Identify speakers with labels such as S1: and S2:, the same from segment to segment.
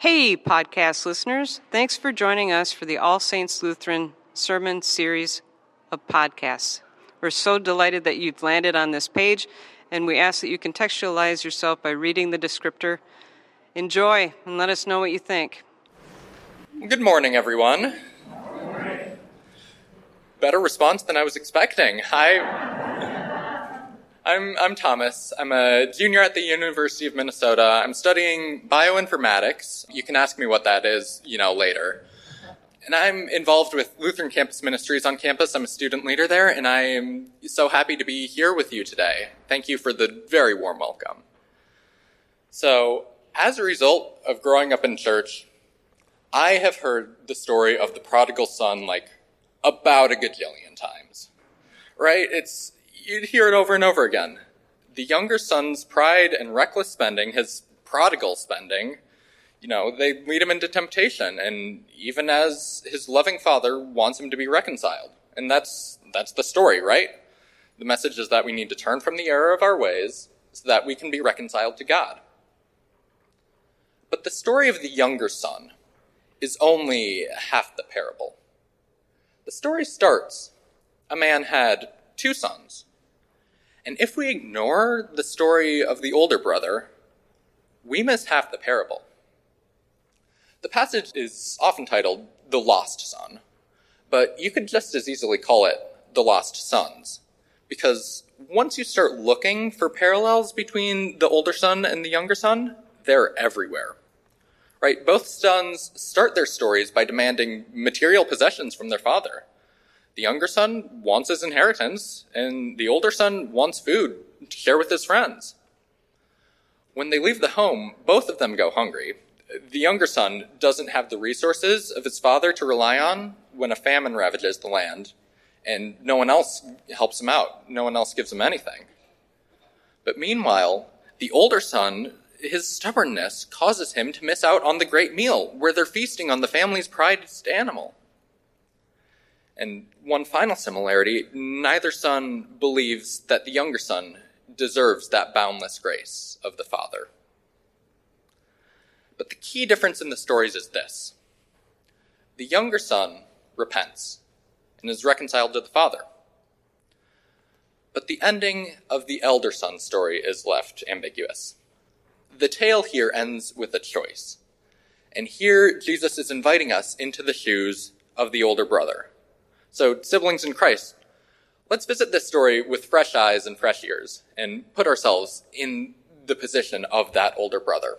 S1: Hey, podcast listeners. Thanks for joining us for the All Saints Lutheran Sermon Series of podcasts. We're so delighted that you've landed on this page, and we ask that you contextualize yourself by reading the descriptor. Enjoy and let us know what you think.
S2: Good morning, everyone. Better response than I was expecting. Hi. I'm, I'm Thomas. I'm a junior at the University of Minnesota. I'm studying bioinformatics. You can ask me what that is, you know, later. And I'm involved with Lutheran Campus Ministries on campus. I'm a student leader there, and I am so happy to be here with you today. Thank you for the very warm welcome. So, as a result of growing up in church, I have heard the story of the prodigal son like about a gajillion times. Right? It's you'd hear it over and over again. The younger son's pride and reckless spending, his prodigal spending, you know, they lead him into temptation, and even as his loving father wants him to be reconciled. And that's, that's the story, right? The message is that we need to turn from the error of our ways so that we can be reconciled to God. But the story of the younger son is only half the parable. The story starts a man had two sons. And if we ignore the story of the older brother, we miss half the parable. The passage is often titled The Lost Son, but you could just as easily call it The Lost Sons, because once you start looking for parallels between the older son and the younger son, they're everywhere. Right? Both sons start their stories by demanding material possessions from their father. The younger son wants his inheritance, and the older son wants food to share with his friends. When they leave the home, both of them go hungry. The younger son doesn't have the resources of his father to rely on when a famine ravages the land, and no one else helps him out. No one else gives him anything. But meanwhile, the older son, his stubbornness causes him to miss out on the great meal where they're feasting on the family's prized animal. And one final similarity neither son believes that the younger son deserves that boundless grace of the father. But the key difference in the stories is this the younger son repents and is reconciled to the father. But the ending of the elder son's story is left ambiguous. The tale here ends with a choice. And here Jesus is inviting us into the shoes of the older brother so, siblings in Christ, let's visit this story with fresh eyes and fresh ears and put ourselves in the position of that older brother.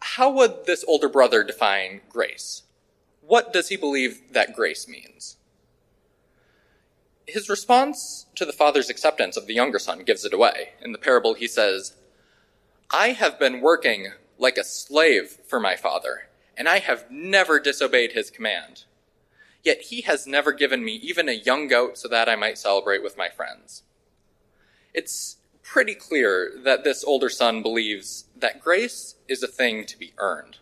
S2: How would this older brother define grace? What does he believe that grace means? His response to the father's acceptance of the younger son gives it away. In the parable, he says, I have been working like a slave for my father, and I have never disobeyed his command. Yet he has never given me even a young goat so that I might celebrate with my friends. It's pretty clear that this older son believes that grace is a thing to be earned,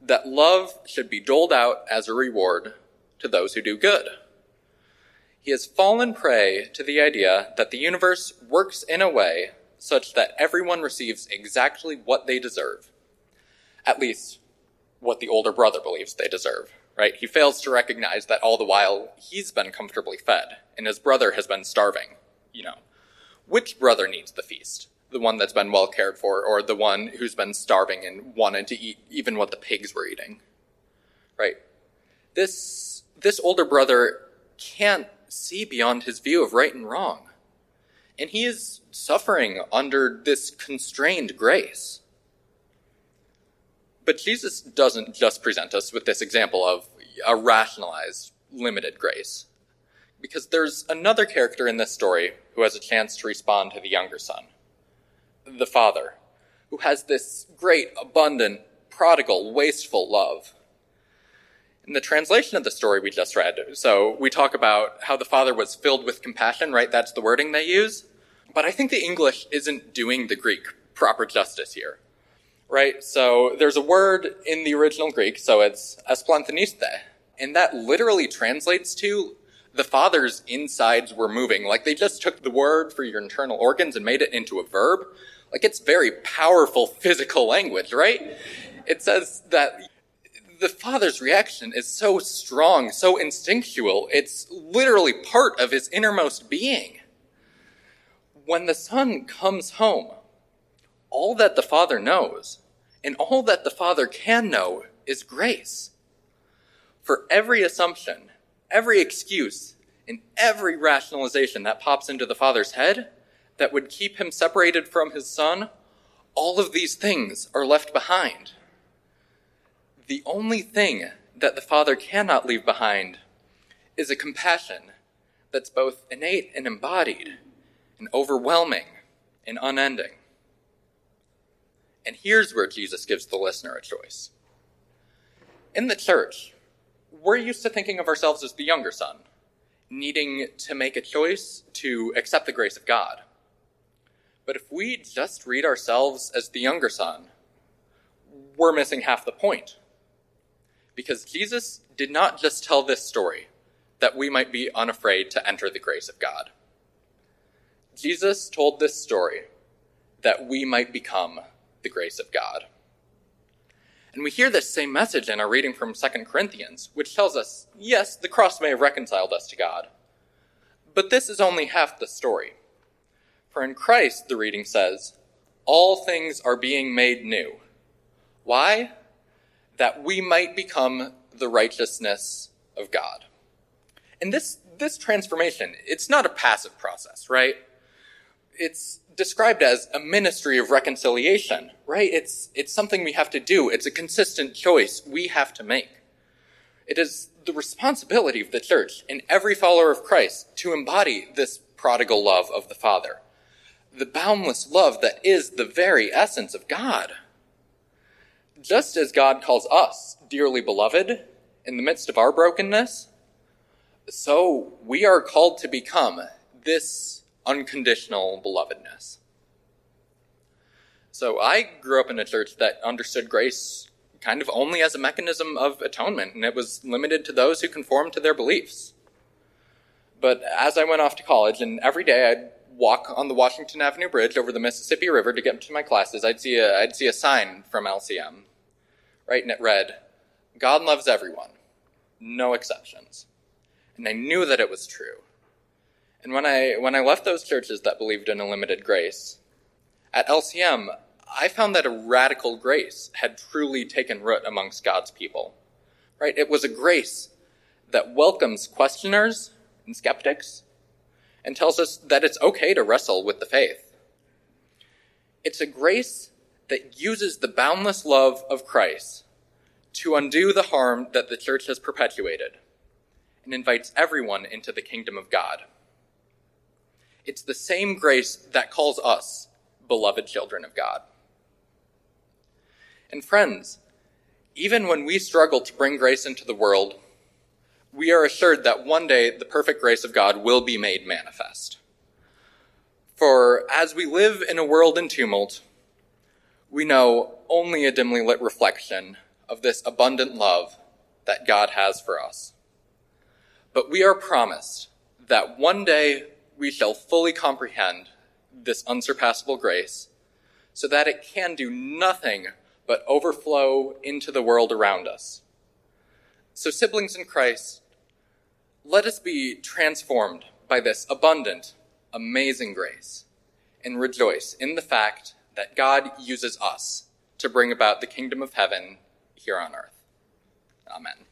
S2: that love should be doled out as a reward to those who do good. He has fallen prey to the idea that the universe works in a way such that everyone receives exactly what they deserve. At least, what the older brother believes they deserve right? He fails to recognize that all the while he's been comfortably fed and his brother has been starving. You know, which brother needs the feast? The one that's been well cared for or the one who's been starving and wanted to eat even what the pigs were eating? Right? This, this older brother can't see beyond his view of right and wrong. And he is suffering under this constrained grace. But Jesus doesn't just present us with this example of a rationalized, limited grace. Because there's another character in this story who has a chance to respond to the younger son. The father, who has this great, abundant, prodigal, wasteful love. In the translation of the story we just read, so we talk about how the father was filled with compassion, right? That's the wording they use. But I think the English isn't doing the Greek proper justice here right? So there's a word in the original Greek, so it's esplanthoniste, and that literally translates to the father's insides were moving. Like they just took the word for your internal organs and made it into a verb. Like it's very powerful physical language, right? It says that the father's reaction is so strong, so instinctual, it's literally part of his innermost being. When the son comes home, all that the father knows and all that the father can know is grace. For every assumption, every excuse, and every rationalization that pops into the father's head that would keep him separated from his son, all of these things are left behind. The only thing that the father cannot leave behind is a compassion that's both innate and embodied, and overwhelming and unending. And here's where Jesus gives the listener a choice. In the church, we're used to thinking of ourselves as the younger son, needing to make a choice to accept the grace of God. But if we just read ourselves as the younger son, we're missing half the point. Because Jesus did not just tell this story that we might be unafraid to enter the grace of God. Jesus told this story that we might become the grace of God. And we hear this same message in our reading from 2 Corinthians, which tells us, yes, the cross may have reconciled us to God. But this is only half the story. For in Christ, the reading says, all things are being made new. Why? That we might become the righteousness of God. And this, this transformation, it's not a passive process, right? It's described as a ministry of reconciliation, right? It's, it's something we have to do. It's a consistent choice we have to make. It is the responsibility of the church and every follower of Christ to embody this prodigal love of the Father. The boundless love that is the very essence of God. Just as God calls us dearly beloved in the midst of our brokenness, so we are called to become this unconditional belovedness. So I grew up in a church that understood grace kind of only as a mechanism of atonement, and it was limited to those who conformed to their beliefs. But as I went off to college, and every day I'd walk on the Washington Avenue Bridge over the Mississippi River to get to my classes, I'd see a, I'd see a sign from LCM, right, and it read, God loves everyone, no exceptions. And I knew that it was true. And when I, when I left those churches that believed in a limited grace, at LCM, I found that a radical grace had truly taken root amongst God's people. Right? It was a grace that welcomes questioners and skeptics and tells us that it's okay to wrestle with the faith. It's a grace that uses the boundless love of Christ to undo the harm that the church has perpetuated and invites everyone into the kingdom of God. It's the same grace that calls us beloved children of God. And friends, even when we struggle to bring grace into the world, we are assured that one day the perfect grace of God will be made manifest. For as we live in a world in tumult, we know only a dimly lit reflection of this abundant love that God has for us. But we are promised that one day we shall fully comprehend this unsurpassable grace so that it can do nothing but overflow into the world around us. So, siblings in Christ, let us be transformed by this abundant, amazing grace and rejoice in the fact that God uses us to bring about the kingdom of heaven here on earth. Amen.